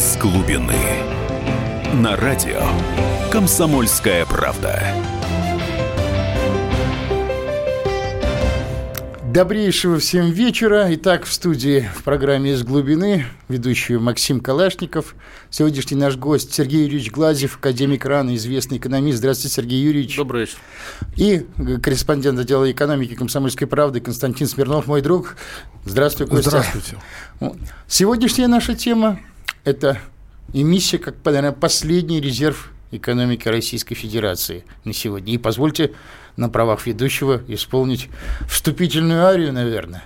Из глубины. На радио «Комсомольская правда». Добрейшего всем вечера. Итак, в студии в программе «Из глубины» ведущий Максим Калашников. Сегодняшний наш гость Сергей Юрьевич Глазев, академик РАН, известный экономист. Здравствуйте, Сергей Юрьевич. Добрый вечер. И корреспондент отдела экономики «Комсомольской правды» Константин Смирнов, мой друг. Здравствуй, Костя. Здравствуйте. Сегодняшняя наша тема – это эмиссия, как, наверное, последний резерв экономики Российской Федерации на сегодня. И позвольте на правах ведущего исполнить вступительную арию, наверное.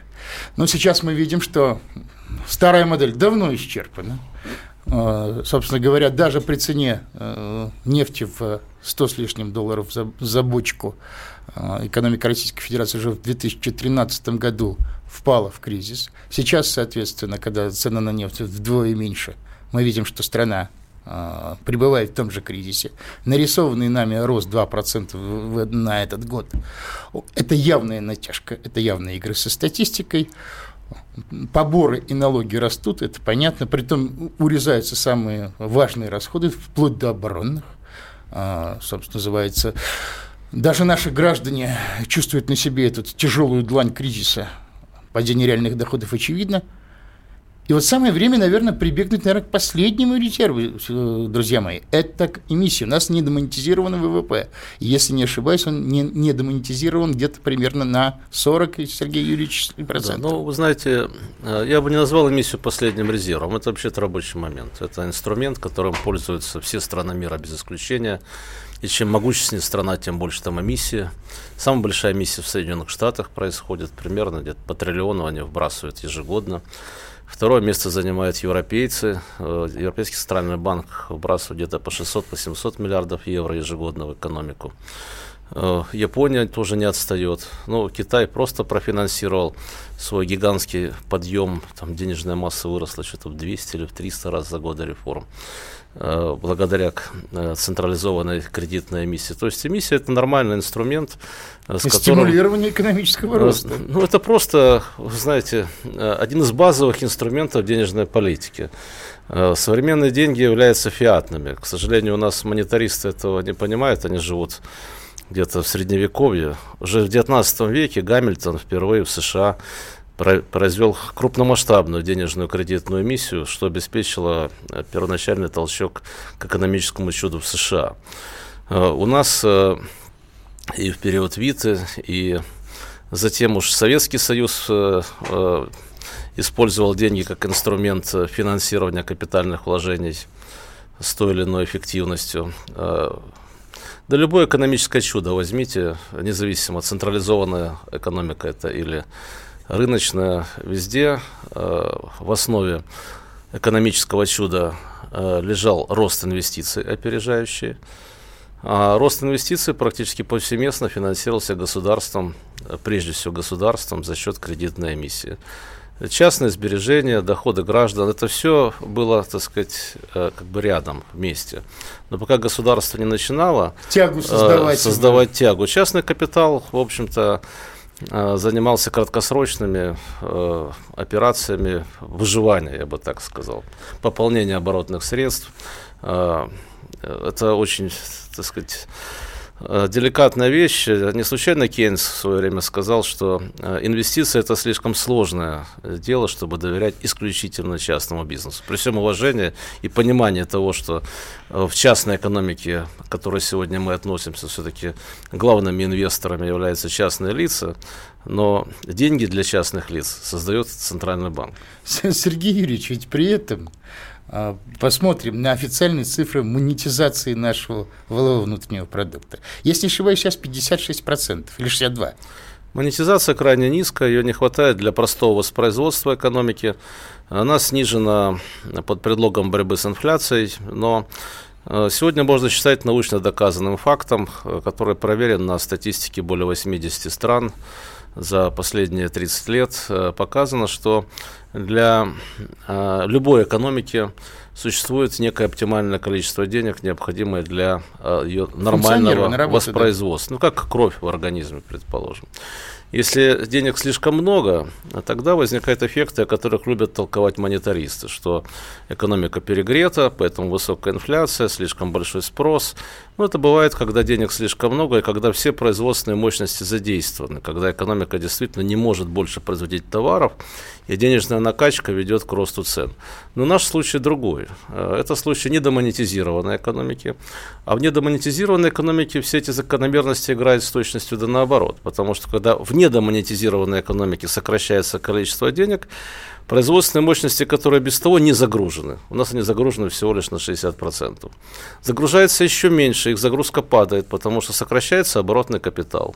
Но сейчас мы видим, что старая модель давно исчерпана. А, собственно говоря, даже при цене э, нефти в 100 с лишним долларов за, за бочку а, экономика Российской Федерации уже в 2013 году впала в кризис. Сейчас, соответственно, когда цена на нефть вдвое меньше, мы видим, что страна а, пребывает в том же кризисе. Нарисованный нами рост 2% на этот год. Это явная натяжка, это явные игры со статистикой. Поборы и налоги растут, это понятно. Притом урезаются самые важные расходы, вплоть до оборонных. А, собственно, называется... Даже наши граждане чувствуют на себе эту тяжелую длань кризиса. Падение реальных доходов очевидно – и вот самое время, наверное, прибегнуть, наверное, к последнему резерву, э, друзья мои. Это эмиссия. У нас не демонетизирован ВВП. Если не ошибаюсь, он не, не демонетизирован где-то примерно на 40, Сергей Юрьевич, процентов. Да, ну, вы знаете, э, я бы не назвал эмиссию последним резервом. Это вообще-то рабочий момент. Это инструмент, которым пользуются все страны мира без исключения. И чем могущественнее страна, тем больше там эмиссия. Самая большая эмиссия в Соединенных Штатах происходит примерно где-то по триллиону они вбрасывают ежегодно. Второе место занимают европейцы. Э, Европейский центральный банк вбрасывает где-то по 600-700 миллиардов евро ежегодно в экономику. Э, Япония тоже не отстает. Ну, Китай просто профинансировал свой гигантский подъем. Там денежная масса выросла что-то в 200 или в 300 раз за годы реформ. Э, благодаря э, централизованной кредитной эмиссии. То есть эмиссия – это нормальный инструмент. С Стимулирование которым, экономического роста. Ну, это просто, вы знаете, один из базовых инструментов денежной политики. Современные деньги являются фиатными. К сожалению, у нас монетаристы этого не понимают, они живут где-то в Средневековье. Уже в XIX веке Гамильтон впервые в США произвел крупномасштабную денежную кредитную эмиссию, что обеспечило э, первоначальный толчок к экономическому чуду в США. Э, у нас э, и в период Виты, и затем уж Советский Союз использовал деньги как инструмент финансирования капитальных вложений с той или иной эффективностью. Да любое экономическое чудо возьмите, независимо, централизованная экономика это или рыночная, везде э, в основе экономического чуда э, лежал рост инвестиций опережающий. А рост инвестиций практически повсеместно финансировался государством, прежде всего государством за счет кредитной эмиссии частные сбережения, доходы граждан, это все было, так сказать, э, как бы рядом вместе. Но пока государство не начинало тягу создавать, создавать тягу, частный капитал, в общем-то, э, занимался краткосрочными э, операциями выживания, я бы так сказал, пополнения оборотных средств. Э, это очень, так сказать, Э, деликатная вещь. Не случайно Кейнс в свое время сказал, что э, инвестиции – это слишком сложное дело, чтобы доверять исключительно частному бизнесу. При всем уважении и понимании того, что э, в частной экономике, к которой сегодня мы относимся, все-таки главными инвесторами являются частные лица, но деньги для частных лиц создает Центральный банк. Сергей Юрьевич, ведь при этом посмотрим на официальные цифры монетизации нашего валового внутреннего продукта. Если не ошибаюсь, сейчас 56% или 62%. Монетизация крайне низкая, ее не хватает для простого воспроизводства экономики. Она снижена под предлогом борьбы с инфляцией, но э, сегодня можно считать научно доказанным фактом, э, который проверен на статистике более 80 стран за последние 30 лет. Э, показано, что для э, любой экономики существует некое оптимальное количество денег, необходимое для э, ее нормального воспроизводства. Да? Ну, как кровь в организме, предположим. Если денег слишком много, тогда возникают эффекты, о которых любят толковать монетаристы, что экономика перегрета, поэтому высокая инфляция, слишком большой спрос. Но это бывает, когда денег слишком много, и когда все производственные мощности задействованы, когда экономика действительно не может больше производить товаров, и денежная накачка ведет к росту цен. Но наш случай другой. Это случай недомонетизированной экономики. А в недомонетизированной экономике все эти закономерности играют с точностью да наоборот. Потому что когда в недомонетизированной экономике сокращается количество денег, производственные мощности, которые без того не загружены, у нас они загружены всего лишь на 60%. Загружается еще меньше, их загрузка падает, потому что сокращается оборотный капитал.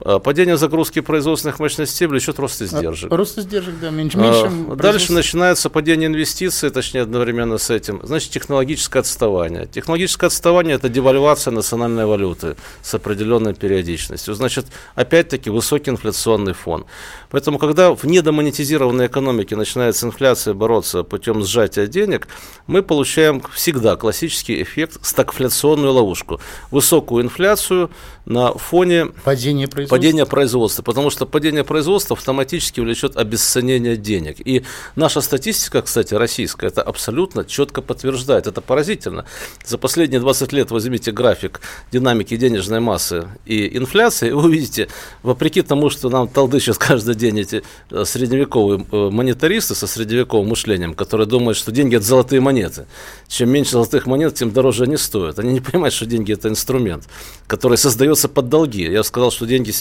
А, падение загрузки производственных мощностей влечет рост издержек. Рост издержек, да, меньше. меньше а, дальше начинается падение инвестиций, точнее одновременно с этим. Значит, технологическое отставание. Технологическое отставание – это девальвация национальной валюты с определенной периодичностью. Значит, опять-таки высокий инфляционный фон. Поэтому, когда в недомонетизированной экономике начинается инфляция бороться путем сжатия денег, мы получаем всегда классический эффект стагфляционную ловушку. Высокую инфляцию на фоне падения производства. Падение производства, потому что падение производства автоматически влечет обесценение денег. И наша статистика, кстати, российская, это абсолютно четко подтверждает. Это поразительно. За последние 20 лет возьмите график динамики денежной массы и инфляции, и вы увидите, вопреки тому, что нам толдычат каждый день эти э, средневековые э, монетаристы со средневековым мышлением, которые думают, что деньги – это золотые монеты. Чем меньше золотых монет, тем дороже они стоят. Они не понимают, что деньги – это инструмент, который создается под долги. Я сказал, что деньги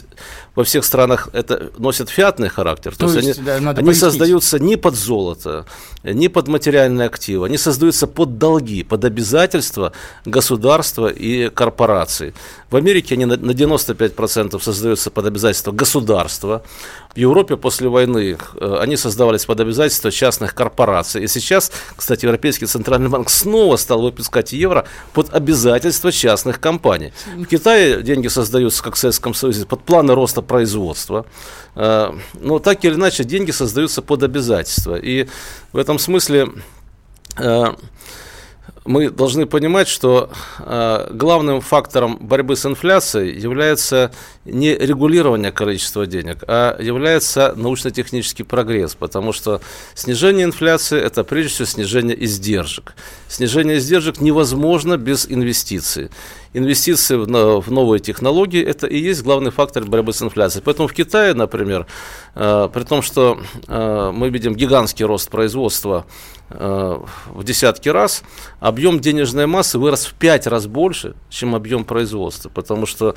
во всех странах это носит фиатный характер. То, То есть, есть они, да, они создаются не под золото, не под материальные активы, они создаются под долги, под обязательства государства и корпораций. В Америке они на 95% создаются под обязательства государства. В Европе после войны э, они создавались под обязательства частных корпораций. И сейчас, кстати, Европейский центральный банк снова стал выпускать евро под обязательства частных компаний. В Китае деньги создаются, как в Советском Союзе, под планы роста производства. Э, но так или иначе деньги создаются под обязательства. И в этом смысле э, мы должны понимать, что э, главным фактором борьбы с инфляцией является не регулирование количества денег, а является научно-технический прогресс, потому что снижение инфляции – это прежде всего снижение издержек. Снижение издержек невозможно без инвестиций. Инвестиции в, новые технологии – это и есть главный фактор борьбы с инфляцией. Поэтому в Китае, например, э, при том, что э, мы видим гигантский рост производства э, в десятки раз, объем денежной массы вырос в пять раз больше, чем объем производства, потому что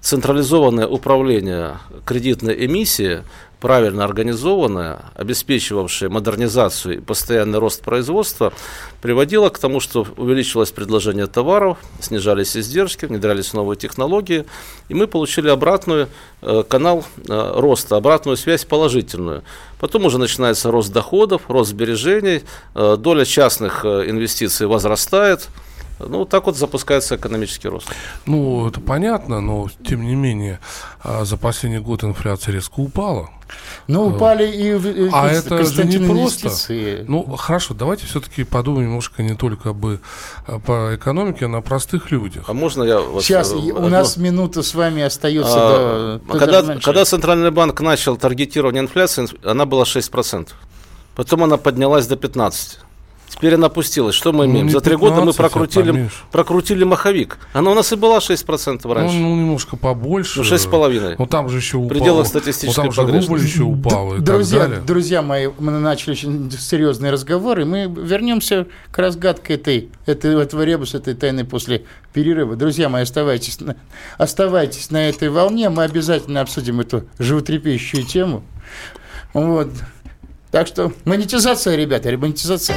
централизованное управление кредитной эмиссией правильно организованная, обеспечивавшая модернизацию и постоянный рост производства, приводила к тому, что увеличилось предложение товаров, снижались издержки, внедрялись новые технологии, и мы получили обратную э, канал э, роста, обратную связь положительную. Потом уже начинается рост доходов, рост сбережений, э, доля частных э, инвестиций возрастает, ну, так вот запускается экономический рост. Ну, это понятно, но тем не менее а, за последний год инфляция резко упала. Ну, упали и в А это же не просто. Ну, хорошо, давайте все-таки подумаем немножко не только бы а, по экономике, а на простых людях. А можно я... Вот Сейчас, одну... у нас минута с вами остается а, до... Когда, когда Центральный банк начал таргетирование инфляции, она была 6%. Потом она поднялась до 15%. Теперь она опустилась. Что мы ну, имеем? За три года мы прокрутили, прокрутили маховик. Она у нас и была 6% раньше. Ну, ну немножко побольше. Ну, 6,5. Ну, там же еще упало. В пределах статистической ну, там же рубль еще упал и друзья, так далее. Друзья мои, мы начали очень серьезный разговор, и мы вернемся к разгадке этой, этой, этого ребуса, этой тайны после перерыва. Друзья мои, оставайтесь на, оставайтесь на этой волне, мы обязательно обсудим эту животрепещущую тему. Вот. Так что монетизация, ребята, монетизация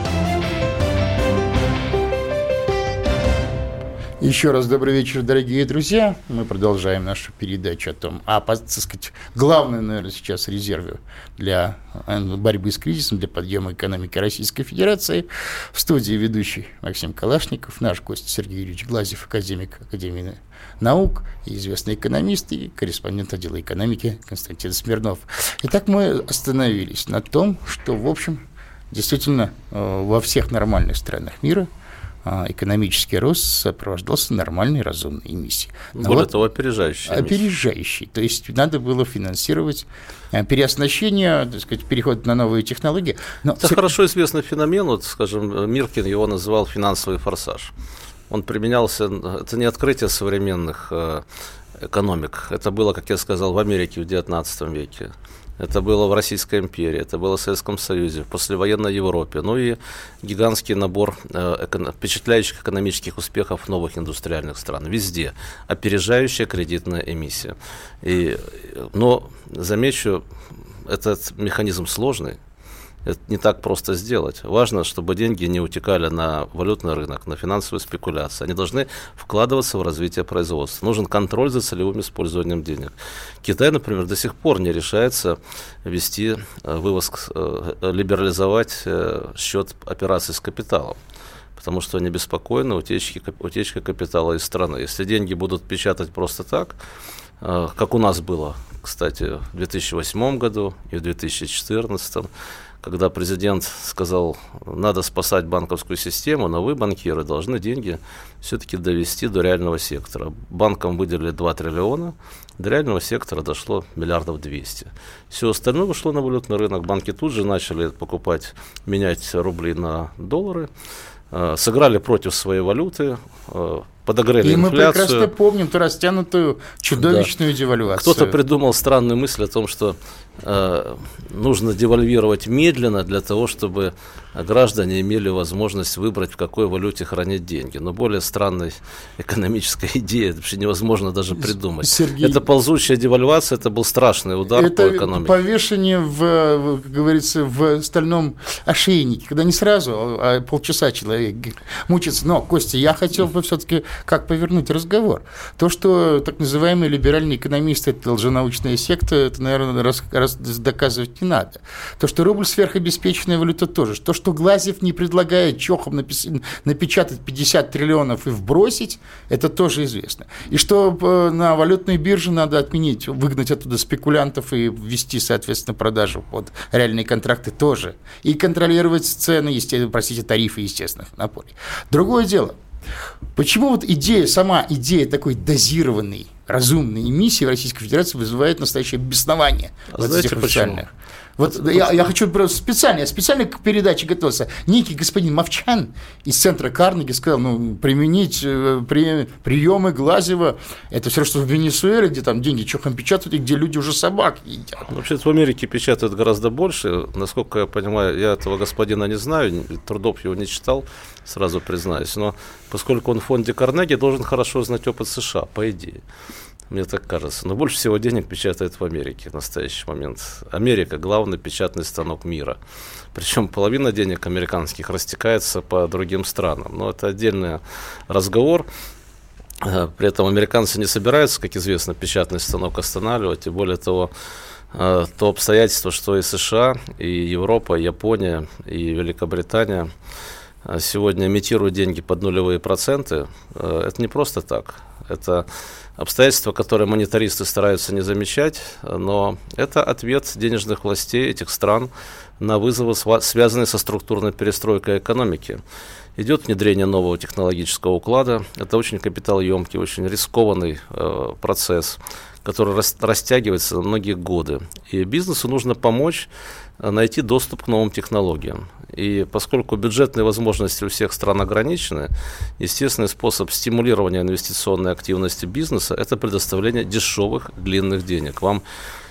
Еще раз добрый вечер, дорогие друзья. Мы продолжаем нашу передачу о том, а, так сказать, главное, наверное, сейчас резервы для э, борьбы с кризисом, для подъема экономики Российской Федерации. В студии ведущий Максим Калашников, наш гость Сергей Юрьевич Глазев, академик Академии наук, известный экономист и корреспондент отдела экономики Константин Смирнов. Итак, мы остановились на том, что, в общем, действительно э, во всех нормальных странах мира – экономический рост сопровождался нормальной разумной эмиссией. Но Более вот того, опережающий. Опережающий. То есть надо было финансировать э, переоснащение, так сказать, переход на новые технологии. Но Это хорошо известный феномен, вот, скажем, Миркин его называл финансовый форсаж. Он применялся, это не открытие современных э, экономик, это было, как я сказал, в Америке в XIX веке. Это было в Российской империи, это было в Советском Союзе, в послевоенной Европе. Ну и гигантский набор э, впечатляющих экономических успехов новых индустриальных стран. Везде опережающая кредитная эмиссия. И, но, замечу, этот механизм сложный. Это не так просто сделать. Важно, чтобы деньги не утекали на валютный рынок, на финансовые спекуляции. Они должны вкладываться в развитие производства. Нужен контроль за целевым использованием денег. Китай, например, до сих пор не решается вести э, вывоз, э, либерализовать э, счет операций с капиталом потому что они беспокойны утечки, утечка капитала из страны. Если деньги будут печатать просто так, как у нас было, кстати, в 2008 году и в 2014, когда президент сказал, надо спасать банковскую систему, но вы, банкиры, должны деньги все-таки довести до реального сектора. Банкам выделили 2 триллиона, до реального сектора дошло миллиардов 200. Все остальное ушло на валютный рынок. Банки тут же начали покупать, менять рубли на доллары, э, сыграли против своей валюты, э, подогрели и инфляцию. И мы прекрасно помним ту растянутую чудовищную да. девальвацию. Кто-то придумал странную мысль о том, что э, нужно девальвировать медленно для того, чтобы граждане имели возможность выбрать, в какой валюте хранить деньги. Но более странной экономической идеи это вообще невозможно даже придумать. Сергей... Это ползущая девальвация, это был страшный удар это по экономике. повешение, в, как говорится, в стальном ошейнике, когда не сразу, а полчаса человек мучится. Но, Костя, я хотел бы все-таки как повернуть разговор. То, что так называемые либеральные экономисты – это лженаучная секта, это, наверное, раз, раз доказывать не надо. То, что рубль сверхобеспеченная валюта тоже. То, что Глазев не предлагает напис... напечатать 50 триллионов и вбросить, это тоже известно. И что э, на валютной бирже надо отменить, выгнать оттуда спекулянтов и ввести, соответственно, продажу под реальные контракты тоже. И контролировать цены, естественно, простите, тарифы, естественно, на поле. Другое дело – Почему вот идея, сама идея такой дозированной, разумной эмиссии в Российской Федерации вызывает настоящее беснование а вот этих официальных? Вот я, я хочу просто специально, я специально к передаче готовился. Некий господин Мовчан из центра Карнеги сказал, ну, применить э, при, приемы Глазева, это все, что в Венесуэле, где там деньги чохом печатают, и где люди уже собак едят. Вообще в Америке печатают гораздо больше. Насколько я понимаю, я этого господина не знаю, трудов его не читал, сразу признаюсь. Но поскольку он в фонде Карнеги, должен хорошо знать опыт США, по идее мне так кажется. Но больше всего денег печатают в Америке в настоящий момент. Америка – главный печатный станок мира. Причем половина денег американских растекается по другим странам. Но это отдельный разговор. Э, при этом американцы не собираются, как известно, печатный станок останавливать. И более того, э, то обстоятельство, что и США, и Европа, и Япония, и Великобритания э, сегодня имитируют деньги под нулевые проценты, это не просто так. Это обстоятельства, которые монетаристы стараются не замечать, но это ответ денежных властей этих стран на вызовы, связанные со структурной перестройкой экономики. Идет внедрение нового технологического уклада. Это очень капиталоемкий, очень рискованный э, процесс, который рас, растягивается на многие годы. И бизнесу нужно помочь найти доступ к новым технологиям. И поскольку бюджетные возможности у всех стран ограничены, естественный способ стимулирования инвестиционной активности бизнеса – это предоставление дешевых длинных денег. Вам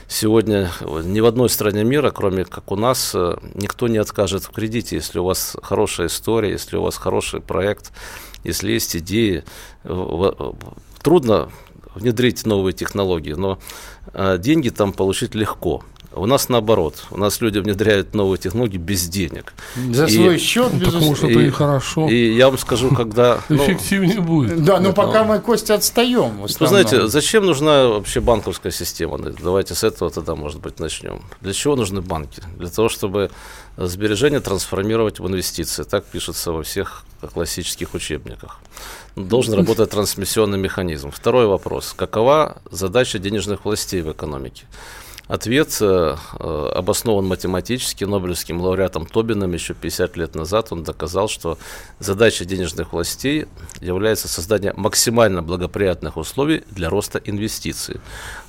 сегодня ни в одной стране мира, кроме как у нас, э, никто не откажет в кредите, если у вас хорошая история, если у вас хороший проект, если есть идеи. Трудно внедрить новые технологии, но э, деньги там получить легко. У нас наоборот. У нас люди внедряют новые технологии без денег. За и, свой счет, ну, Потому что это и хорошо. И я вам скажу, когда... Ну, Эффективнее будет. Да, но пока мы, Костя, отстаем. Вы знаете, зачем нужна вообще банковская система? Давайте с этого тогда, может быть, начнем. Для чего нужны банки? Для того, чтобы сбережения трансформировать в инвестиции. Так пишется во всех классических учебниках. Должен работать трансмиссионный механизм. Второй вопрос. Какова задача денежных властей в экономике? Ответ э, обоснован математически. Нобелевским лауреатом Тобином еще 50 лет назад он доказал, что задача денежных властей является создание максимально благоприятных условий для роста инвестиций.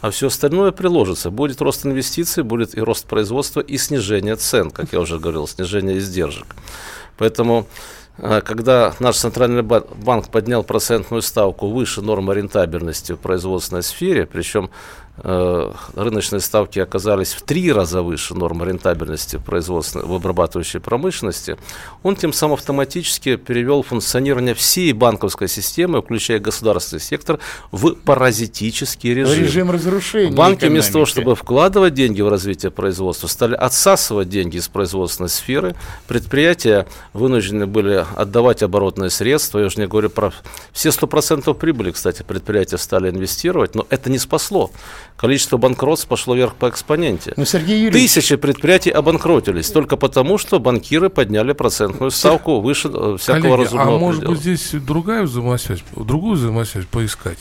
А все остальное приложится. Будет рост инвестиций, будет и рост производства, и снижение цен, как я уже говорил, снижение издержек. Поэтому э, когда наш центральный банк поднял процентную ставку выше нормы рентабельности в производственной сфере, причем рыночные ставки оказались в три раза выше нормы рентабельности в, производственной, в обрабатывающей промышленности, он тем самым автоматически перевел функционирование всей банковской системы, включая государственный сектор, в паразитический режим. Режим разрушения Банки экономики. вместо того, чтобы вкладывать деньги в развитие производства, стали отсасывать деньги из производственной сферы. Предприятия вынуждены были отдавать оборотные средства. Я уже не говорю про все 100% прибыли, кстати, предприятия стали инвестировать, но это не спасло количество банкротств пошло вверх по экспоненте. Но, Сергей Юрьевич... Тысячи предприятий обанкротились только потому, что банкиры подняли процентную ставку выше э, всякого Коллеги, разумного а может быть здесь другая взаимосвязь, другую взаимосвязь поискать?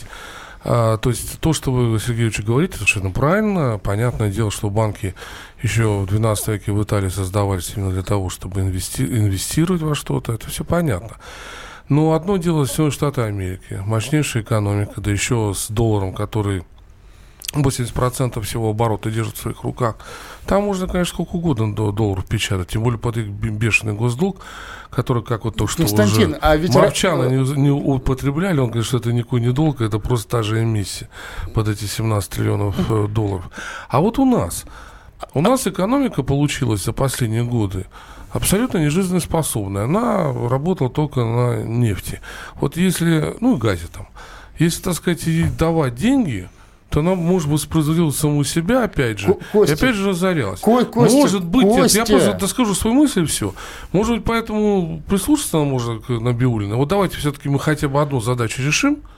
А, то есть то, что вы, Сергей Ильич, говорите, совершенно правильно. Понятное дело, что банки еще в 12 веке в Италии создавались именно для того, чтобы инвести инвестировать во что-то. Это все понятно. Но одно дело Соединенные Штаты Америки, мощнейшая экономика, да еще с долларом, который 80% всего оборота держит в своих руках. Там можно, конечно, сколько угодно до долларов печатать, тем более под их бешеный госдолг, который, как вот то, что Константин, уже а ведь... Мовчана не, не употребляли, он говорит, что это никакой не долг, это просто та же эмиссия под эти 17 триллионов э, долларов. А вот у нас, у нас экономика получилась за последние годы абсолютно нежизнеспособная. Она работала только на нефти. Вот если, ну и газе там, если, так сказать, давать деньги – то она, может быть, воспроизводила саму себя, опять же, Костя, и опять же разорялась. Ко Костя, может быть, Костя. я просто доскажу свою мысль и все. Может быть, поэтому прислушаться нам можно к Набиулина. Вот давайте все-таки мы хотя бы одну задачу решим –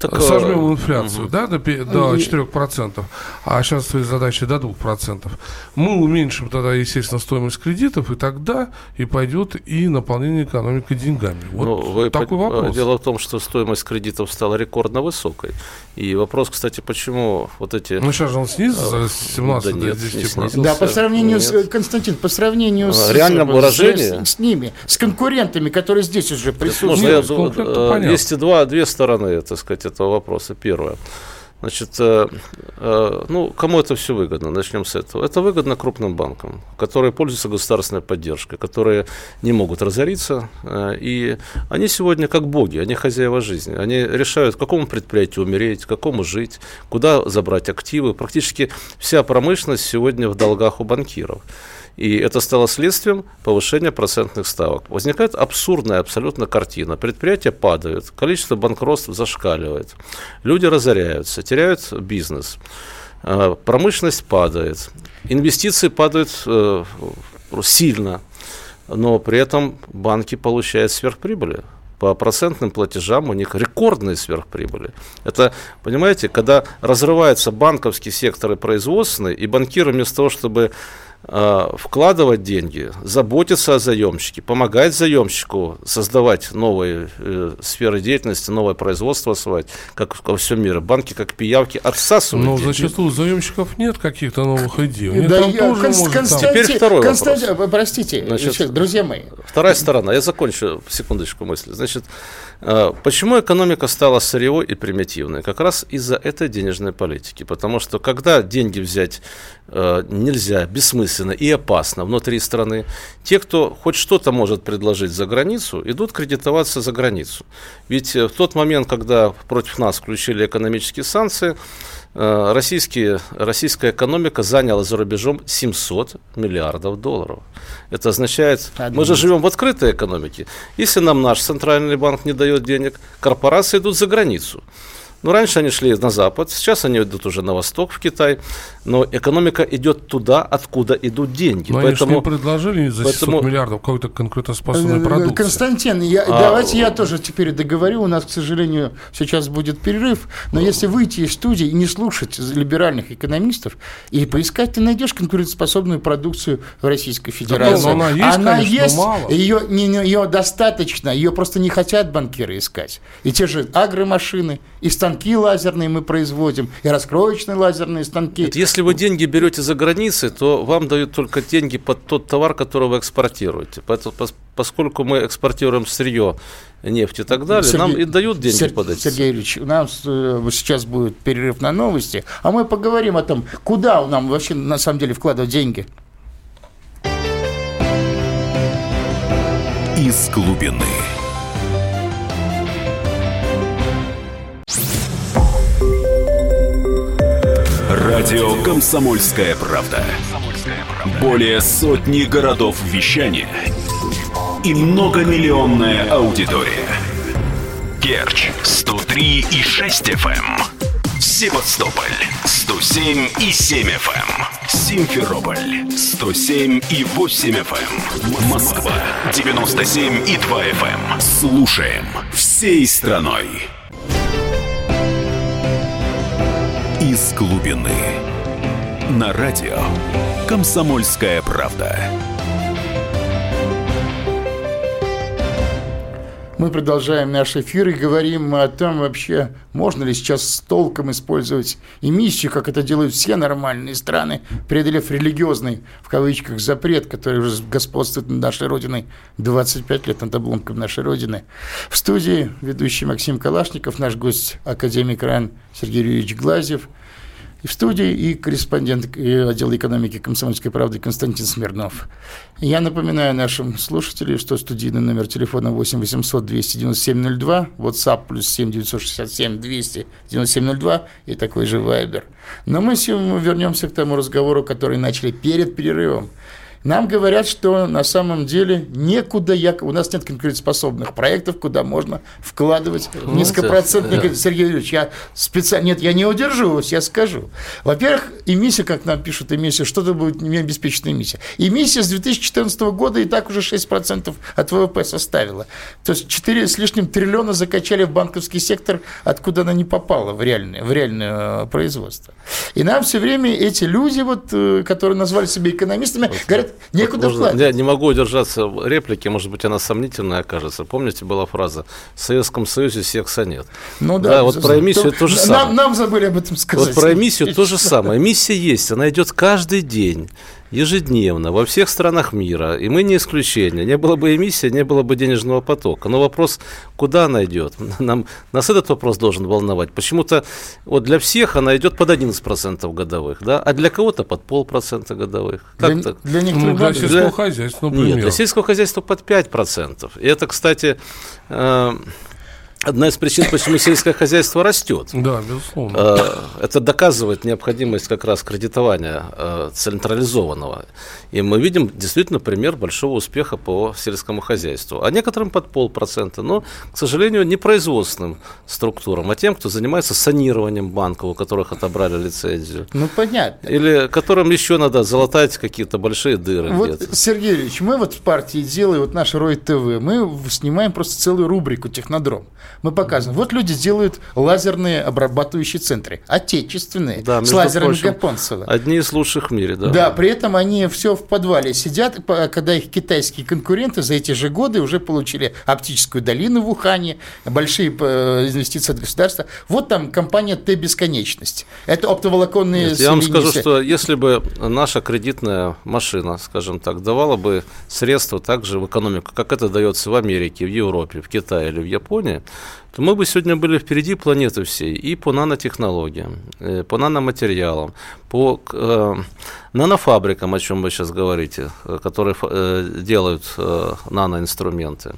так, Сожмем э, инфляцию, угу. да, до, до 4%, а сейчас свои задачи до 2%. Мы уменьшим тогда, естественно, стоимость кредитов, и тогда и пойдет и наполнение экономики деньгами. Вот ну, вы такой по- вопрос. Дело в том, что стоимость кредитов стала рекордно высокой. И вопрос, кстати, почему вот эти... Ну, сейчас же он снизился с 17 да до 10%. Да, по сравнению нет. с... Константин, по сравнению с... Реальном выражении... С, с ними, с конкурентами, которые здесь уже присутствуют. Можно, я, есть два, две стороны, так сказать, этого вопроса. Первое. Значит, э, э, ну, кому это все выгодно? Начнем с этого. Это выгодно крупным банкам, которые пользуются государственной поддержкой, которые не могут разориться. Э, и они сегодня как боги, они хозяева жизни. Они решают, какому предприятию умереть, какому жить, куда забрать активы. Практически вся промышленность сегодня в долгах у банкиров. И это стало следствием повышения процентных ставок. Возникает абсурдная абсолютно картина. Предприятия падают, количество банкротств зашкаливает, люди разоряются, теряют бизнес, э, промышленность падает, инвестиции падают э, сильно, но при этом банки получают сверхприбыли по процентным платежам у них рекордные сверхприбыли. Это, понимаете, когда разрывается банковский сектор и производственный, и банкиры вместо того, чтобы вкладывать деньги, заботиться о заемщике, помогать заемщику создавать новые э, сферы деятельности, новое производство осваивать, как во всем мире. Банки, как пиявки, отсасывают Но деньги. зачастую у заемщиков нет каких-то новых идей. Да, я, тоже Конст- может, Константин, там... Теперь второй Константин, вопрос. Простите, Значит, друзья мои. Вторая сторона. Я закончу, секундочку мысли. Значит, э, почему экономика стала сырьевой и примитивной? Как раз из-за этой денежной политики. Потому что когда деньги взять э, нельзя, бессмысленно, и опасно внутри страны. Те, кто хоть что-то может предложить за границу, идут кредитоваться за границу. Ведь э, в тот момент, когда против нас включили экономические санкции, э, российские, российская экономика заняла за рубежом 700 миллиардов долларов. Это означает, мы же живем в открытой экономике. Если нам наш центральный банк не дает денег, корпорации идут за границу. Ну, раньше они шли на запад, сейчас они идут уже на восток, в Китай, но экономика идет туда, откуда идут деньги. Но поэтому, они предложили за 600 поэтому... миллиардов какой-то конкурентоспособной э, продукции. Константин, я, а... давайте я тоже теперь договорю, у нас, к сожалению, сейчас будет перерыв, но если выйти из студии и не слушать либеральных экономистов, и поискать, ты найдешь конкурентоспособную продукцию в Российской Федерации. Да, но она есть, она конечно, есть мало. Ее, не, ее достаточно, ее просто не хотят банкиры искать. И те же агромашины, и станки лазерные мы производим, и раскроечные лазерные станки. Это если вы деньги берете за границей, то вам дают только деньги под тот товар, который вы экспортируете. Поэтому, поскольку мы экспортируем сырье, нефть и так далее, Сергей, нам и дают деньги Сер, под эти. Сергей Ильич, у нас э, сейчас будет перерыв на новости, а мы поговорим о том, куда нам вообще на самом деле вкладывать деньги. Из глубины. Радио «Комсомольская правда». Более сотни городов вещания и многомиллионная аудитория. Керчь 103 и 6 FM. Эм. Севастополь 107 и 7 FM. Эм. Симферополь 107 и 8 FM. Эм. Москва 97 и 2 FM. Слушаем всей страной. Из глубины. На радио «Комсомольская правда». Мы продолжаем наш эфир и говорим о том вообще, можно ли сейчас с толком использовать эмиссию, как это делают все нормальные страны, преодолев религиозный, в кавычках, запрет, который уже господствует над нашей Родиной 25 лет над обломком нашей Родины. В студии ведущий Максим Калашников, наш гость, академик РАН Сергей Юрьевич Глазьев – и в студии, и корреспондент отдела экономики «Комсомольской правды» Константин Смирнов. Я напоминаю нашим слушателям, что студийный номер телефона 8 800 297 02, WhatsApp плюс 7 967 297 02 и такой же Viber. Но мы сегодня вернемся к тому разговору, который начали перед перерывом. Нам говорят, что на самом деле некуда, я, у нас нет конкурентоспособных проектов, куда можно вкладывать ну, низкопроцентный да. Сергей Юрьевич, я специально, нет, я не удержусь, я скажу. Во-первых, эмиссия, как нам пишут, эмиссия, что-то будет необеспеченная эмиссия. Эмиссия с 2014 года и так уже 6% от ВВП составила. То есть 4 с лишним триллиона закачали в банковский сектор, откуда она не попала в реальное, в реальное э, производство. И нам все время эти люди, вот, э, которые назвали себя экономистами, говорят, некуда Можно, вкладывать. Я не могу удержаться в реплике, может быть, она сомнительная окажется. Помните, была фраза «В Советском Союзе секса нет». Ну да, да вот про эмиссию то, то же самое. Нам, нам забыли об этом сказать. Вот про эмиссию то же самое. Эмиссия есть, она идет каждый день ежедневно во всех странах мира, и мы не исключение. Не было бы эмиссии, не было бы денежного потока. Но вопрос, куда она идет? Нам, нас этот вопрос должен волновать. Почему-то вот для всех она идет под 11% годовых, да? а для кого-то под полпроцента годовых. Как для, так? для некоторых ну, для сельского хозяйства, например. Нет, для сельского хозяйства под 5%. И это, кстати, э, Одна из причин, почему сельское хозяйство растет. Да, безусловно. Э, это доказывает необходимость как раз кредитования э, централизованного. И мы видим действительно пример большого успеха по сельскому хозяйству. А некоторым под полпроцента, но, к сожалению, не производственным структурам, а тем, кто занимается санированием банков, у которых отобрали лицензию. Ну, понятно. Или которым еще надо залатать какие-то большие дыры вот, где-то. Сергей Ильич, мы вот в партии делаем, вот наш Рой ТВ, мы снимаем просто целую рубрику «Технодром» мы показываем. Вот люди делают лазерные обрабатывающие центры, отечественные, да, с лазерами Гапонцева. Одни из лучших в мире, да. Да, при этом они все в подвале сидят, когда их китайские конкуренты за эти же годы уже получили оптическую долину в Ухане, большие э, инвестиции от государства. Вот там компания Т-бесконечность. Это оптоволоконные Нет, Я вам скажу, что если бы наша кредитная машина, скажем так, давала бы средства также в экономику, как это дается в Америке, в Европе, в Китае или в Японии, то мы бы сегодня были впереди планеты всей и по нанотехнологиям, э, по наноматериалам, по э, нанофабрикам, о чем вы сейчас говорите, э, которые э, делают э, наноинструменты.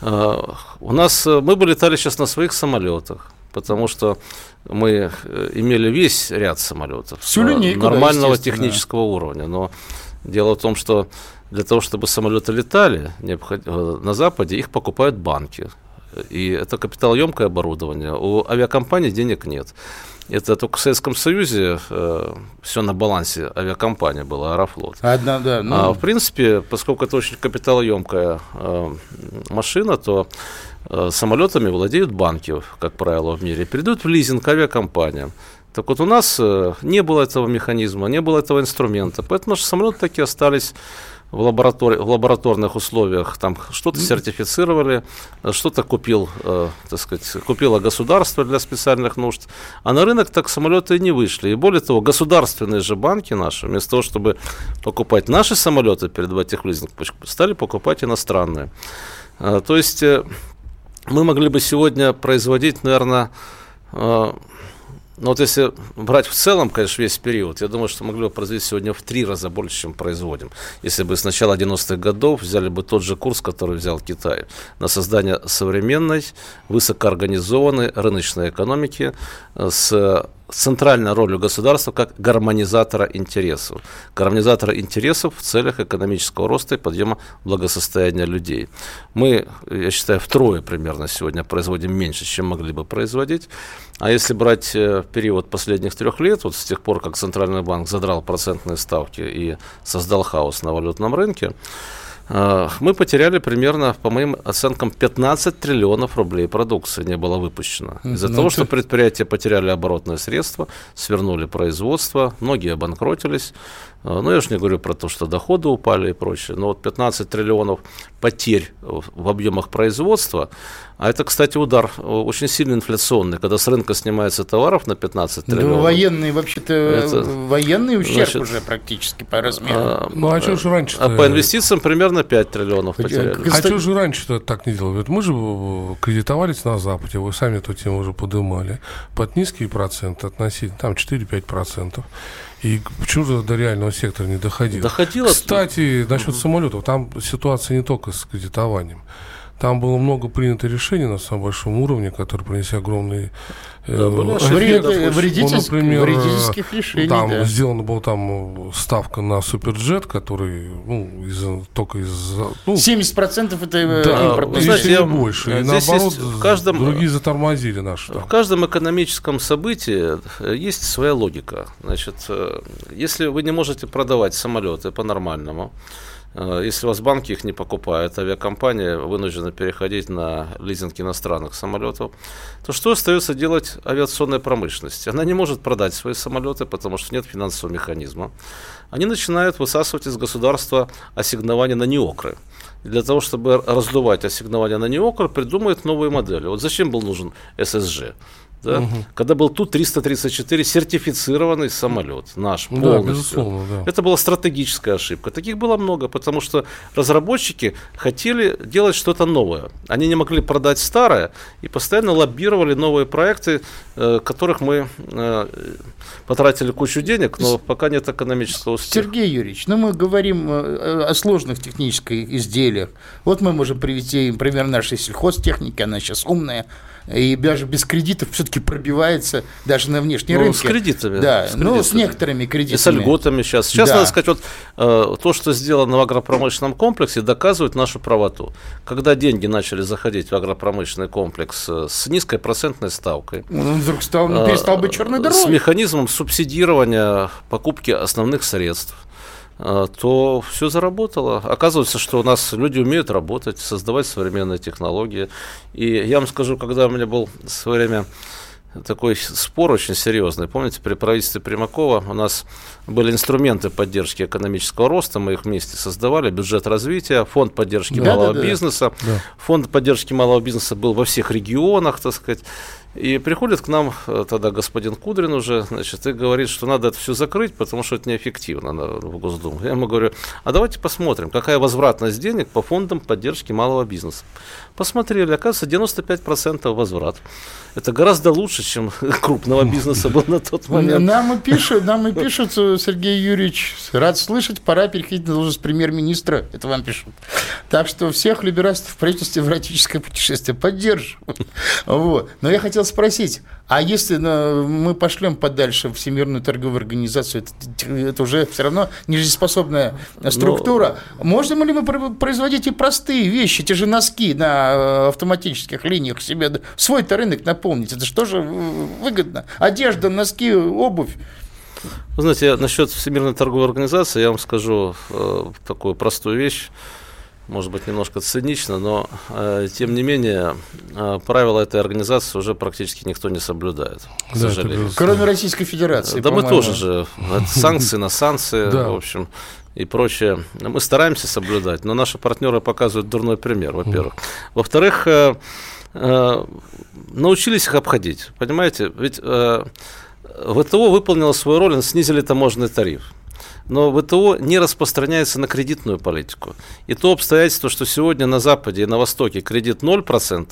Э, у нас э, мы бы летали сейчас на своих самолетах, потому что мы имели весь ряд самолетов Всю линейку, нормального да, технического уровня, но дело в том, что для того, чтобы самолеты летали на Западе, их покупают банки. И это капиталоемкое оборудование. У авиакомпаний денег нет. Это только в Советском Союзе э, все на балансе авиакомпании было, Аэрофлот. Одна, да. Ну... А в принципе, поскольку это очень капиталоемкая э, машина, то э, самолетами владеют банки, как правило, в мире, передают в лизинг авиакомпаниям. Так вот, у нас э, не было этого механизма, не было этого инструмента, поэтому наши самолеты такие остались в, лаборатори- в лабораторных условиях там что-то сертифицировали, что-то купил, э, так сказать, купило государство для специальных нужд, а на рынок так самолеты и не вышли. И более того, государственные же банки наши, вместо того, чтобы покупать наши самолеты, передавать их в лизинг, стали покупать иностранные. Э, то есть э, мы могли бы сегодня производить, наверное, э, ну вот если брать в целом, конечно, весь период, я думаю, что могли бы произвести сегодня в три раза больше, чем производим. Если бы с начала 90-х годов взяли бы тот же курс, который взял Китай, на создание современной, высокоорганизованной рыночной экономики э, с центральной ролью государства как гармонизатора интересов. Гармонизатора интересов в целях экономического роста и подъема благосостояния людей. Мы, я считаю, втрое примерно сегодня производим меньше, чем могли бы производить. А если брать э, период последних трех лет, вот с тех пор, как Центральный банк задрал процентные ставки и создал хаос на валютном рынке, мы потеряли примерно, по моим оценкам, 15 триллионов рублей продукции не было выпущено. Из-за ну, того, что предприятия потеряли оборотные средства, свернули производство, многие обанкротились. Э, ну, я уж не говорю про то, что доходы упали и прочее. Но вот 15 триллионов потерь в объемах производства, а это, кстати, удар э, очень сильно инфляционный, когда с рынка снимается товаров на 15 триллионов. Да, военный, вообще-то, это, военный ущерб значит, уже практически по размеру. А, ну, а что же раньше А по инвестициям примерно 5 триллионов потеряли. А что же раньше-то так не делали? Мы же кредитовались на Западе, вы сами эту тему уже подымали, под низкие проценты относительно, там 4-5%. И почему-то до реального сектора не доходило. Доходило. Кстати, насчет угу. самолетов, там ситуация не только с кредитованием. Там было много принято решений на самом большом уровне, которые принесли огромные да, э, вредительск, ну, например, вредительских решений. Там да. сделана была там ставка на суперджет, который ну, из, только из... Ну, 70% это э, да. Знаете, я, больше. И наоборот, в каждом, другие затормозили наши. Там. В каждом экономическом событии э, есть своя логика. Значит, если вы не можете продавать самолеты по-нормальному, если у вас банки их не покупают, авиакомпания вынуждена переходить на лизинг иностранных самолетов, то что остается делать авиационной промышленности? Она не может продать свои самолеты, потому что нет финансового механизма. Они начинают высасывать из государства ассигнования на неокры. И для того, чтобы раздувать ассигнования на неокр, придумают новые модели. Вот зачем был нужен ССЖ? Да, угу. когда был Ту-334 сертифицированный самолет, наш полностью. Да, безусловно, да. Это была стратегическая ошибка. Таких было много, потому что разработчики хотели делать что-то новое. Они не могли продать старое и постоянно лоббировали новые проекты, э, которых мы э, потратили кучу денег, но пока нет экономического успеха. Сергей Юрьевич, ну мы говорим э, о сложных технических изделиях. Вот мы можем привести пример нашей сельхозтехники, она сейчас умная, и даже без кредитов все-таки пробивается даже на внешней ну, рынке. с кредитами. Да, с ну, кредитами. с некоторыми кредитами. И с льготами сейчас. Сейчас, да. надо сказать, вот э, то, что сделано в агропромышленном комплексе, доказывает нашу правоту. Когда деньги начали заходить в агропромышленный комплекс э, с низкой процентной ставкой. Он вдруг стал, э, перестал быть черной дорогой. С механизмом субсидирования покупки основных средств то все заработало. Оказывается, что у нас люди умеют работать, создавать современные технологии. И я вам скажу, когда у меня был в свое время такой спор очень серьезный. Помните, при правительстве Примакова у нас были инструменты поддержки экономического роста, мы их вместе создавали, бюджет развития, фонд поддержки да, малого да, бизнеса. Да. Фонд поддержки малого бизнеса был во всех регионах, так сказать. И приходит к нам э, тогда господин Кудрин уже, значит, и говорит, что надо это все закрыть, потому что это неэффективно на, в Госдуму. Я ему говорю, а давайте посмотрим, какая возвратность денег по фондам поддержки малого бизнеса. Посмотрели, оказывается, 95% возврат. Это гораздо лучше, чем крупного бизнеса был на тот момент. Нам и пишут, нам и пишут, Сергей Юрьевич, рад слышать, пора переходить на должность премьер-министра. Это вам пишут. Так что всех либерастов в правительстве в эротическое путешествие поддерживаю. Вот. Но я хотел спросить, а если ну, мы пошлем подальше Всемирную торговую организацию, это, это уже все равно нежиспособная ну, структура. Но... Можем ли мы производить и простые вещи, те же носки на э, автоматических линиях себе, свой-то рынок наполнить? Это что же выгодно? Одежда, носки, обувь. Вы знаете, насчет Всемирной торговой организации я вам скажу э, такую простую вещь может быть, немножко цинично, но э, тем не менее э, правила этой организации уже практически никто не соблюдает, к да, сожалению. Кроме Российской Федерации. Да, мы тоже же. Санкции на санкции, в общем, и прочее. Мы стараемся соблюдать, но наши партнеры показывают дурной пример, во-первых. Во-вторых, э, э, научились их обходить, понимаете? Ведь э, ВТО выполнила свою роль, снизили таможенный тариф но ВТО не распространяется на кредитную политику. И то обстоятельство, что сегодня на Западе и на Востоке кредит 0%,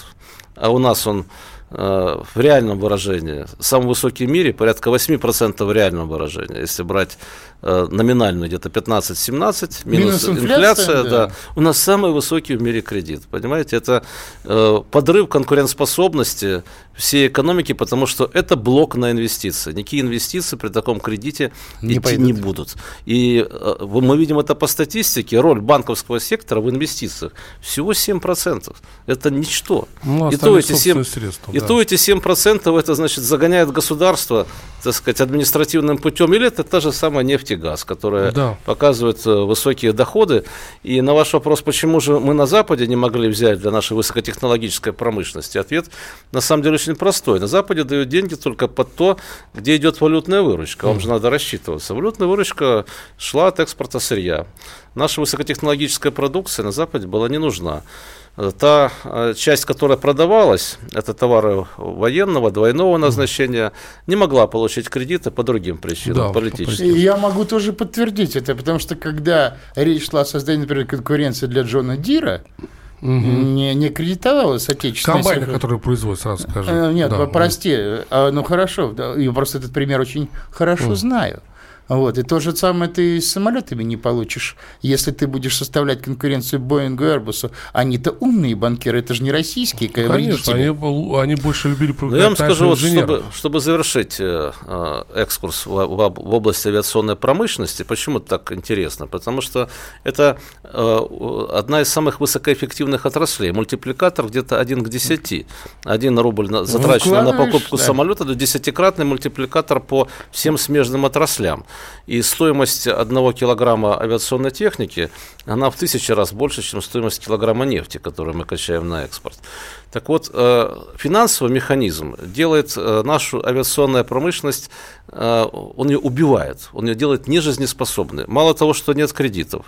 а у нас он э, в реальном выражении самый высокий в мире, порядка 8% в реальном выражении, если брать Э, номинально где-то 15-17, минус, минус инфляция, инфляция да. да. У нас самый высокий в мире кредит. Понимаете, это э, подрыв конкурентоспособности всей экономики, потому что это блок на инвестиции. Никакие инвестиции при таком кредите не идти пойдут. не будут. И э, мы видим это по статистике, роль банковского сектора в инвестициях всего 7%. Это ничто. Ну, и, то эти 7, средства, и да. то эти 7% это значит загоняет государство, так сказать, административным путем, или это та же самая нефть и газ, которая да. показывает э, высокие доходы. И на ваш вопрос, почему же мы на Западе не могли взять для нашей высокотехнологической промышленности, ответ на самом деле очень простой. На Западе дают деньги только под то, где идет валютная выручка. Вам mm. же надо рассчитываться. Валютная выручка шла от экспорта сырья. Наша высокотехнологическая продукция на Западе была не нужна. Та э, часть, которая продавалась, это товары военного, двойного назначения, не могла получить кредиты по другим причинам, да, политическим. Я могу тоже подтвердить это, потому что когда речь шла о создании, например, конкуренции для Джона Дира, Угу. Не, не кредитовалась отечественная... Комбайны, которые производят, сразу скажу. Э, нет, да, прости, а, ну хорошо, да, я просто этот пример очень хорошо угу. знаю. Вот. И то же самое ты с самолетами не получишь, если ты будешь составлять конкуренцию Боингу и Airbus. Они-то умные банкиры, это же не российские Конечно, они, они больше любили Но я вам скажу, вот, чтобы, чтобы завершить э, э, экскурс в, в, в области авиационной промышленности, почему это так интересно? Потому что это э, одна из самых высокоэффективных отраслей. Мультипликатор где-то 1 к 10. Один рубль на, затраченный на покупку да. самолета, до десятикратный мультипликатор по всем смежным отраслям. И стоимость одного килограмма авиационной техники, она в тысячи раз больше, чем стоимость килограмма нефти, которую мы качаем на экспорт. Так вот, э, финансовый механизм делает э, нашу авиационную промышленность, э, он ее убивает, он ее делает нежизнеспособной. Мало того, что нет кредитов,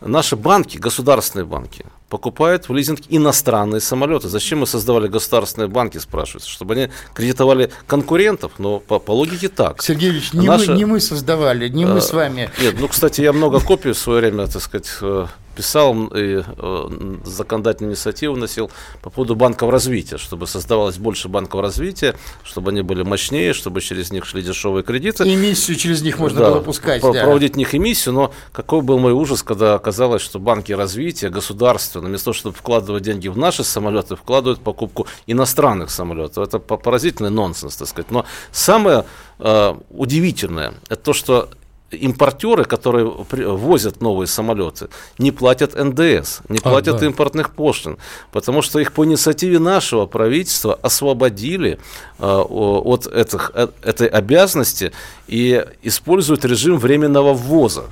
наши банки, государственные банки, покупают в лизинг иностранные самолеты. Зачем мы создавали государственные банки, спрашивается? Чтобы они кредитовали конкурентов, но по, по логике так. Сергей Ильич, не, Наша... мы, не мы создавали, не мы с вами. Нет, ну, кстати, я много копий в свое время, так сказать, э, писал и э, законодательную инициативу носил по поводу банков развития, чтобы создавалось больше банков развития, чтобы они были мощнее, чтобы через них шли дешевые кредиты. И эмиссию через них можно да, было пускать. Да. Проводить в них эмиссию, но какой был мой ужас, когда оказалось, что банки развития, государства, вместо того, чтобы вкладывать деньги в наши самолеты, вкладывают в покупку иностранных самолетов. Это поразительный нонсенс, так сказать. Но самое э, удивительное, это то, что импортеры, которые возят новые самолеты, не платят НДС, не а, платят а, да. импортных пошлин, потому что их по инициативе нашего правительства освободили э, от этих, э, этой обязанности и используют режим временного ввоза.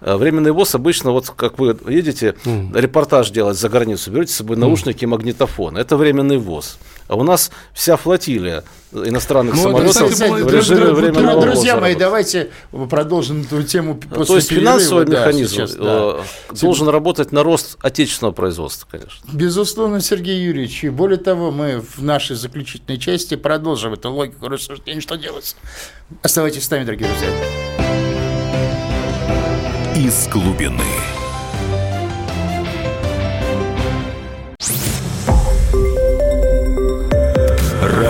Э, временный ВОЗ обычно, вот как вы едете mm. репортаж делать за границу, берете с собой наушники и магнитофон. Это временный ВОЗ. А у нас вся флотилия иностранных Ну, самолетов это, кстати, в режиме Друзья временного мои, Друзья мои, давайте продолжим эту тему после То есть перерыва. финансовый Да, механизм сейчас, да. э, должен работать на рост отечественного производства, конечно. Безусловно, Сергей Юрьевич. И более того, мы в нашей заключительной части продолжим эту логику рассуждения, что делать. Оставайтесь с нами, дорогие друзья. Из глубины.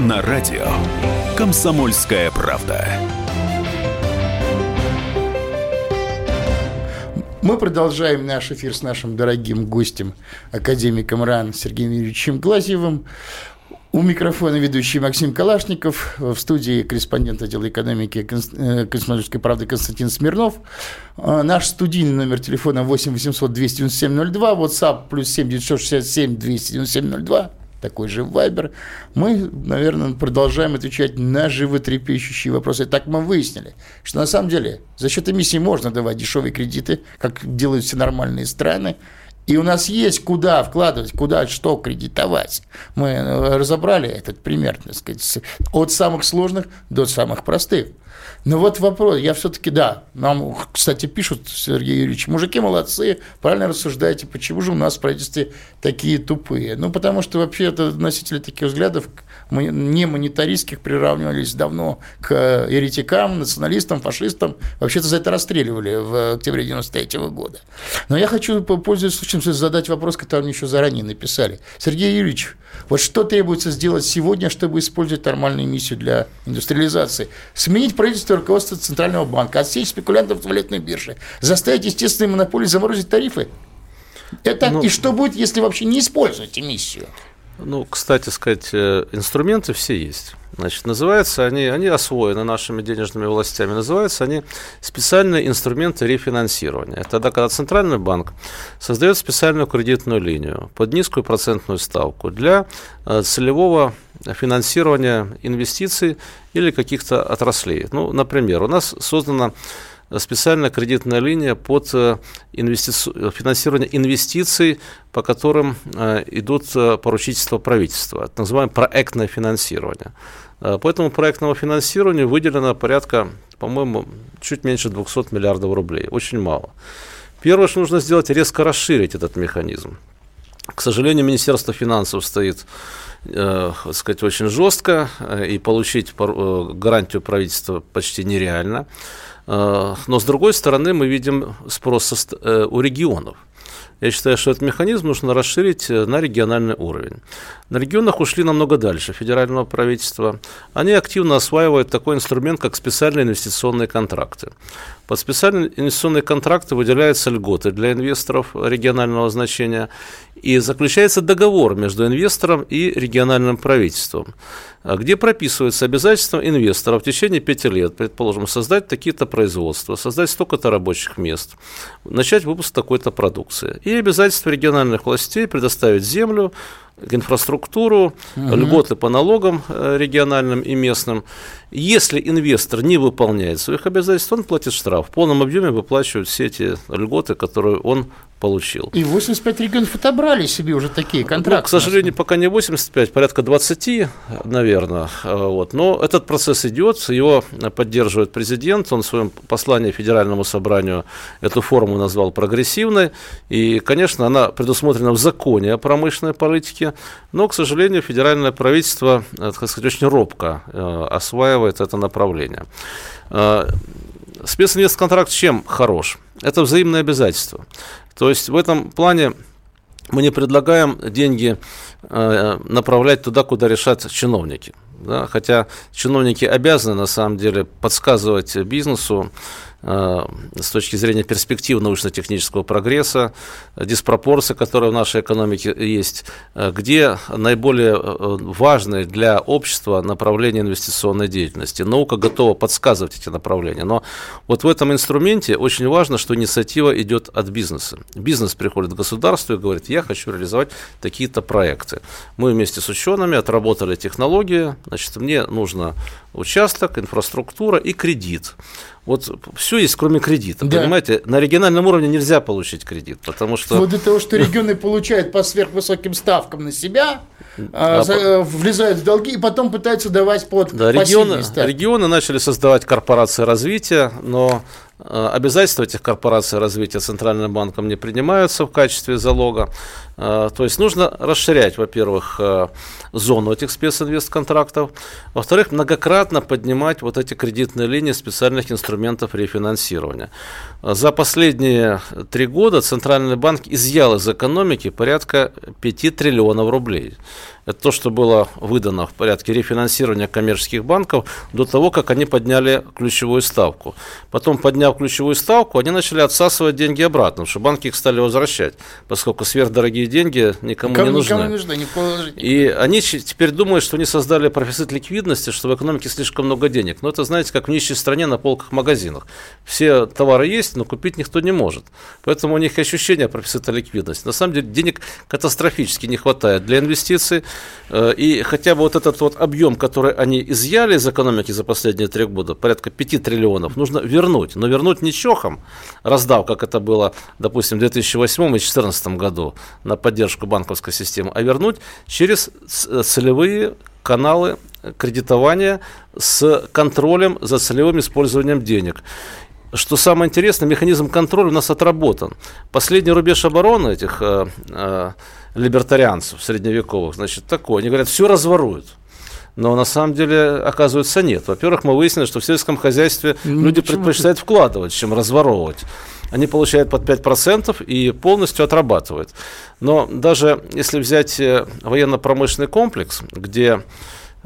На радио «Комсомольская правда». Мы продолжаем наш эфир с нашим дорогим гостем, академиком РАН Сергеем Юрьевичем Глазьевым. У микрофона ведущий Максим Калашников, в студии корреспондент отдела экономики э, «Комсомольской правды» Константин Смирнов. А, Наш студийный номер телефона 8 800 297 02, WhatsApp плюс 7 967 297 02, такой же Вайбер. Мы, наверное, продолжаем отвечать на животрепещущие вопросы. Так мы выяснили, что на самом деле за счет эмиссии можно давать дешевые кредиты, как делают все нормальные страны. И у нас есть куда вкладывать, куда что кредитовать. Мы э, разобрали этот пример, так сказать, от самых сложных до самых простых. Но вот вопрос, я все-таки, да, нам, кстати, пишут, Сергей Юрьевич, мужики молодцы, правильно рассуждаете, почему же у нас в правительстве такие тупые? Ну, потому что вообще это носители таких взглядов не монетаристских приравнивались давно к еретикам, националистам, фашистам. Вообще-то за это расстреливали в октябре 93 года. Но я хочу, по- пользуясь случаем, задать вопрос, который мне еще заранее написали. Сергей Юрьевич, вот что требуется сделать сегодня, чтобы использовать нормальную миссию для индустриализации? Сменить правительство руководство Центрального банка, отсечь спекулянтов с валютной биржи, заставить естественные монополии заморозить тарифы? Это Ну, и что будет, если вообще не использовать эмиссию? Ну, кстати сказать, э, инструменты все есть. Значит, называются они, они освоены нашими денежными властями, называются они специальные инструменты рефинансирования. Это тогда, когда Центральный банк создает специальную кредитную линию под низкую процентную ставку для э, целевого финансирования инвестиций или каких-то отраслей. Ну, например, у нас создана специальная кредитная линия под э, инвестици- финансирование инвестиций, по которым э, идут э, поручительства правительства, так называемое проектное финансирование. По этому проектному финансированию выделено порядка, по-моему, чуть меньше 200 миллиардов рублей. Очень мало. Первое, что нужно сделать, резко расширить этот механизм. К сожалению, Министерство финансов стоит, э, сказать, очень жестко, и получить гарантию правительства почти нереально. Э, Но, с другой стороны, мы видим спрос э, у регионов. Я считаю, что этот механизм нужно расширить э, на региональный уровень. На регионах ушли намного дальше федерального правительства. Они активно осваивают такой инструмент, как специальные инвестиционные контракты. Под специальные инвестиционные контракты выделяются льготы для инвесторов регионального значения и заключается договор между инвестором и региональным правительством, а, где прописываются обязательства инвестора в течение пяти лет, предположим, создать такие-то производства, создать столько-то рабочих мест, начать выпуск такой-то продукции. И обязательства региональных властей предоставить землю, инфраструктуру, льготы по налогам э, региональным и местным. Если инвестор не выполняет своих обязательств, он платит штраф. В полном объеме выплачивают все эти льготы, которые он получил. И 85 регионов отобрали себе уже такие контракты. Ну, к сожалению, пока не 85, порядка 20, наверное. Вот. Но этот процесс идет, его поддерживает президент. Он в своем послании Федеральному собранию эту форму назвал прогрессивной. И, конечно, она предусмотрена в законе о промышленной политике. Но, к сожалению, федеральное правительство, э, так сказать, очень робко э, осваивает это направление. Э, Специнвестконтракт чем хорош? Это взаимные обязательства. То есть в этом плане мы не предлагаем деньги направлять туда, куда решат чиновники. Да? Хотя чиновники обязаны на самом деле подсказывать бизнесу, с точки зрения перспектив научно-технического прогресса, диспропорции, которые в нашей экономике есть, где наиболее важные для общества направления инвестиционной деятельности. Наука готова подсказывать эти направления, но вот в этом инструменте очень важно, что инициатива идет от бизнеса. Бизнес приходит к государству и говорит, я хочу реализовать такие-то проекты. Мы вместе с учеными отработали технологии, значит, мне нужно участок, инфраструктура и кредит. Вот все есть, кроме кредита. Да. Понимаете, на региональном уровне нельзя получить кредит, потому что... Вот для того, что регионы получают по сверхвысоким ставкам на себя, а, за, э, влезают в долги и потом пытаются давать под да, регионы, регионы начали создавать корпорации развития, но обязательства этих корпораций развития Центральным банком не принимаются в качестве залога. Э, то есть нужно расширять, во-первых, э, зону этих специнвестконтрактов, во-вторых, многократно поднимать вот эти кредитные линии специальных инструментов рефинансирования. За последние три года Центральный банк изъял из экономики порядка 5 триллионов рублей. Это то, что было выдано в порядке рефинансирования коммерческих банков до того, как они подняли ключевую ставку. Потом, подняв ключевую ставку, они начали отсасывать деньги обратно, потому что банки их стали возвращать, поскольку сверхдорогие деньги никому, никому не нужны. Никому не нужны, не И они теперь думают, что они создали профицит ликвидности, что в экономике слишком много денег. Но это, знаете, как в нищей стране на полках магазинах. Все товары есть, но купить никто не может. Поэтому у них ощущение профицита ликвидности. На самом деле денег катастрофически не хватает для инвестиций. Э, и хотя бы вот этот вот объем, который они изъяли из экономики за последние три года, порядка 5 триллионов, нужно вернуть. Но вернуть не чохом, раздав, как это было, допустим, в 2008 и 2014 году на поддержку банковской системы, а вернуть через э, целевые каналы кредитования с контролем за целевым использованием денег. Что самое интересное, механизм контроля у нас отработан. Последний рубеж обороны этих э, э, либертарианцев средневековых, значит, такой. Они говорят, все разворуют. Но на самом деле, оказывается, нет. Во-первых, мы выяснили, что в сельском хозяйстве ну, люди предпочитают вкладывать, чем разворовывать. Они получают под 5% и полностью отрабатывают. Но даже если взять э, военно-промышленный комплекс, где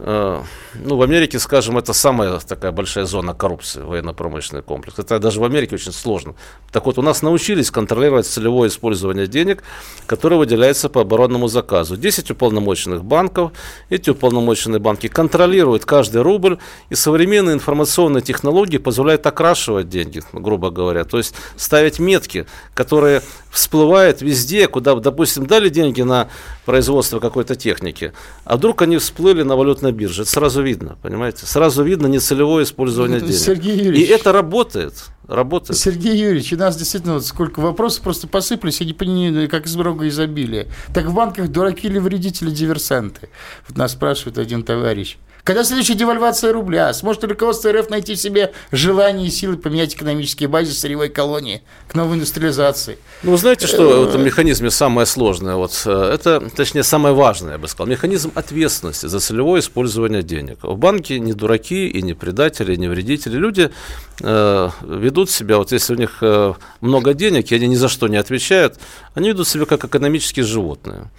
ну, в Америке, скажем, это самая такая большая зона коррупции, военно-промышленный комплекс. Это даже в Америке очень сложно. Так вот, у нас научились контролировать целевое использование денег, которое выделяется по оборонному заказу. 10 уполномоченных банков, эти уполномоченные банки контролируют каждый рубль, и современные информационные технологии позволяют окрашивать деньги, грубо говоря, то есть ставить метки, которые всплывают везде, куда, допустим, дали деньги на производство какой-то техники, а вдруг они всплыли на валютной бирже. Это сразу видно, понимаете? Сразу видно нецелевое использование ну, денег. Сергей Юрьевич, И это работает. Работает. Сергей Юрьевич, у нас действительно вот сколько вопросов просто посыпались, я не понимаю, как из рога изобилия. Так в банках дураки или вредители, диверсанты? Вот нас спрашивает один товарищ. Когда следующая девальвация рубля? Сможет ли руководство РФ найти в себе желание и силы поменять экономические базы сырьевой колонии к новой индустриализации? Ну, вы знаете, что в этом механизме самое сложное? Вот, э, это, точнее, самое важное, я бы сказал. Механизм ответственности за целевое использование денег. В банке не дураки и не предатели, и не вредители. Люди э, ведут себя, вот если у них э, много денег, и они ни за что не отвечают, они ведут себя как экономические животные.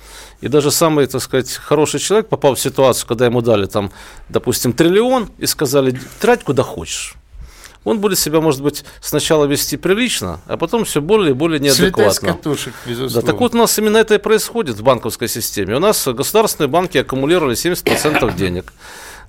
И даже самый, так сказать, хороший человек попал в ситуацию, когда ему дали там, допустим, триллион и сказали, трать куда хочешь. Он будет себя, может быть, сначала вести прилично, а потом все более и более неадекватно. Слетать с катушек, безусловно. Да, так вот у нас именно это и происходит в банковской системе. У нас государственные банки аккумулировали 70% денег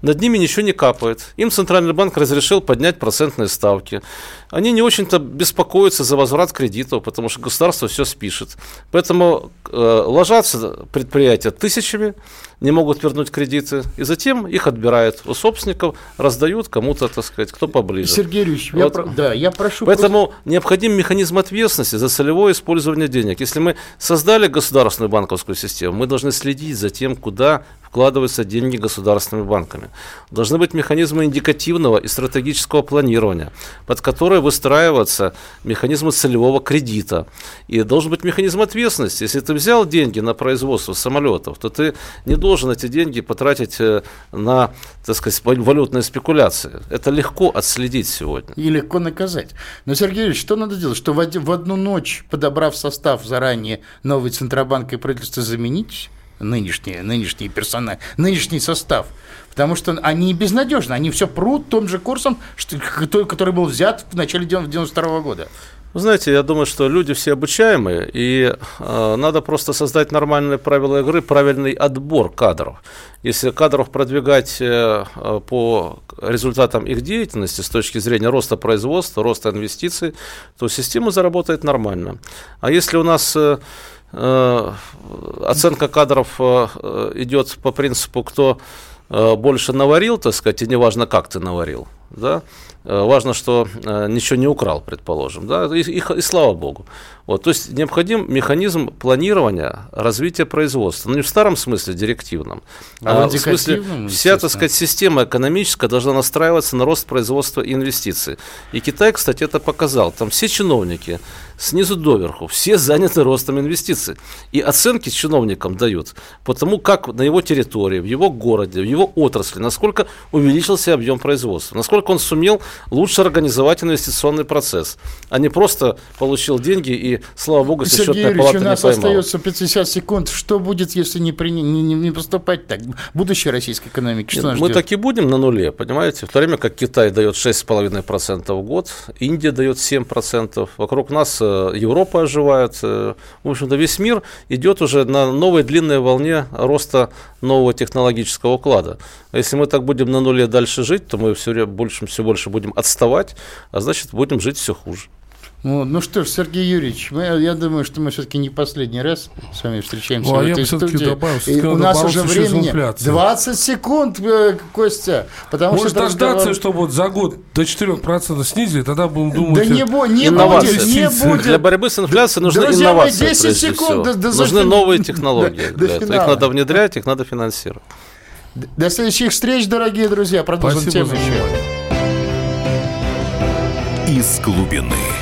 над ними ничего не капает. Им Центральный банк разрешил поднять процентные ставки. Они не очень-то беспокоятся за возврат кредитов, потому что государство все спишет. Поэтому э, ложатся предприятия тысячами, не могут вернуть кредиты, и затем их отбирают у собственников, раздают кому-то, так сказать, кто поближе. Сергей Юрьевич, вот. я, про... да, я прошу... Поэтому просто... необходим механизм ответственности за целевое использование денег. Если мы создали государственную банковскую систему, мы должны следить за тем, куда вкладываются деньги государственными банками. Должны быть механизмы индикативного и стратегического планирования, под которые выстраиваются механизмы целевого кредита. И должен быть механизм ответственности. Если ты взял деньги на производство самолетов, то ты не должен эти деньги потратить э, на, так сказать, валютные спекуляции. Это легко отследить сегодня. И легко наказать. Но, Сергей Ильич, что надо делать? Что в одну ночь, подобрав состав заранее, новый Центробанк и правительство заменить? Нынешний, нынешний персонал, нынешний состав. Потому что они безнадежны, они все прут том же курсом, что, который был взят в начале 92 года. Вы знаете, я думаю, что люди все обучаемые, и э, надо просто создать нормальные правила игры, правильный отбор кадров. Если кадров продвигать э, по результатам их деятельности с точки зрения роста производства, роста инвестиций, то система заработает нормально. А если у нас э, э оценка кадров э, идет по принципу, кто э, больше наварил, так сказать, и неважно, как ты наварил, да, Э, важно, что э, ничего не украл, предположим, да, и, и, и слава богу. Вот, то есть необходим механизм планирования развития производства. Ну, не в старом смысле директивном, а, а в смысле вся, так сказать, система экономическая должна настраиваться на рост производства и инвестиций. И Китай, кстати, это показал. Там все чиновники снизу доверху, все заняты ростом инвестиций. И оценки чиновникам дают по тому, как на его территории, в его городе, в его отрасли, насколько увеличился объем производства, насколько он сумел лучше организовать инвестиционный процесс, а не просто получил деньги и, слава богу, если Сергей счетная палата у нас не поймала. остается 50 секунд. Что будет, если не, при, не, не, не поступать так? Будущее российской экономики, что Нет, Мы так и будем на нуле, понимаете? В то время как Китай дает 6,5% в год, Индия дает 7%, вокруг нас э, Европа оживает. Э, в общем-то, весь мир идет уже на новой длинной волне роста нового технологического уклада. А если мы так будем на нуле дальше жить, то мы все больше, все больше будем отставать, а значит, будем жить все хуже. Ну, ну что ж, Сергей Юрьевич, мы, я думаю, что мы все-таки не последний раз с вами встречаемся ну, а в этой студии. Добавил, и у нас уже времени 20 секунд, э, Костя. Потому Может что дождаться, разговор... что вот за год до 4% снизили, тогда будем думать... Да не, бо, не будет, не будет. Для борьбы с инфляцией нужны Друзья инновации, 10 секунд. До, до, нужны новые технологии. До, до их надо внедрять, их надо финансировать. До следующих встреч, дорогие друзья. Продолжим Спасибо тему еще. Из глубины.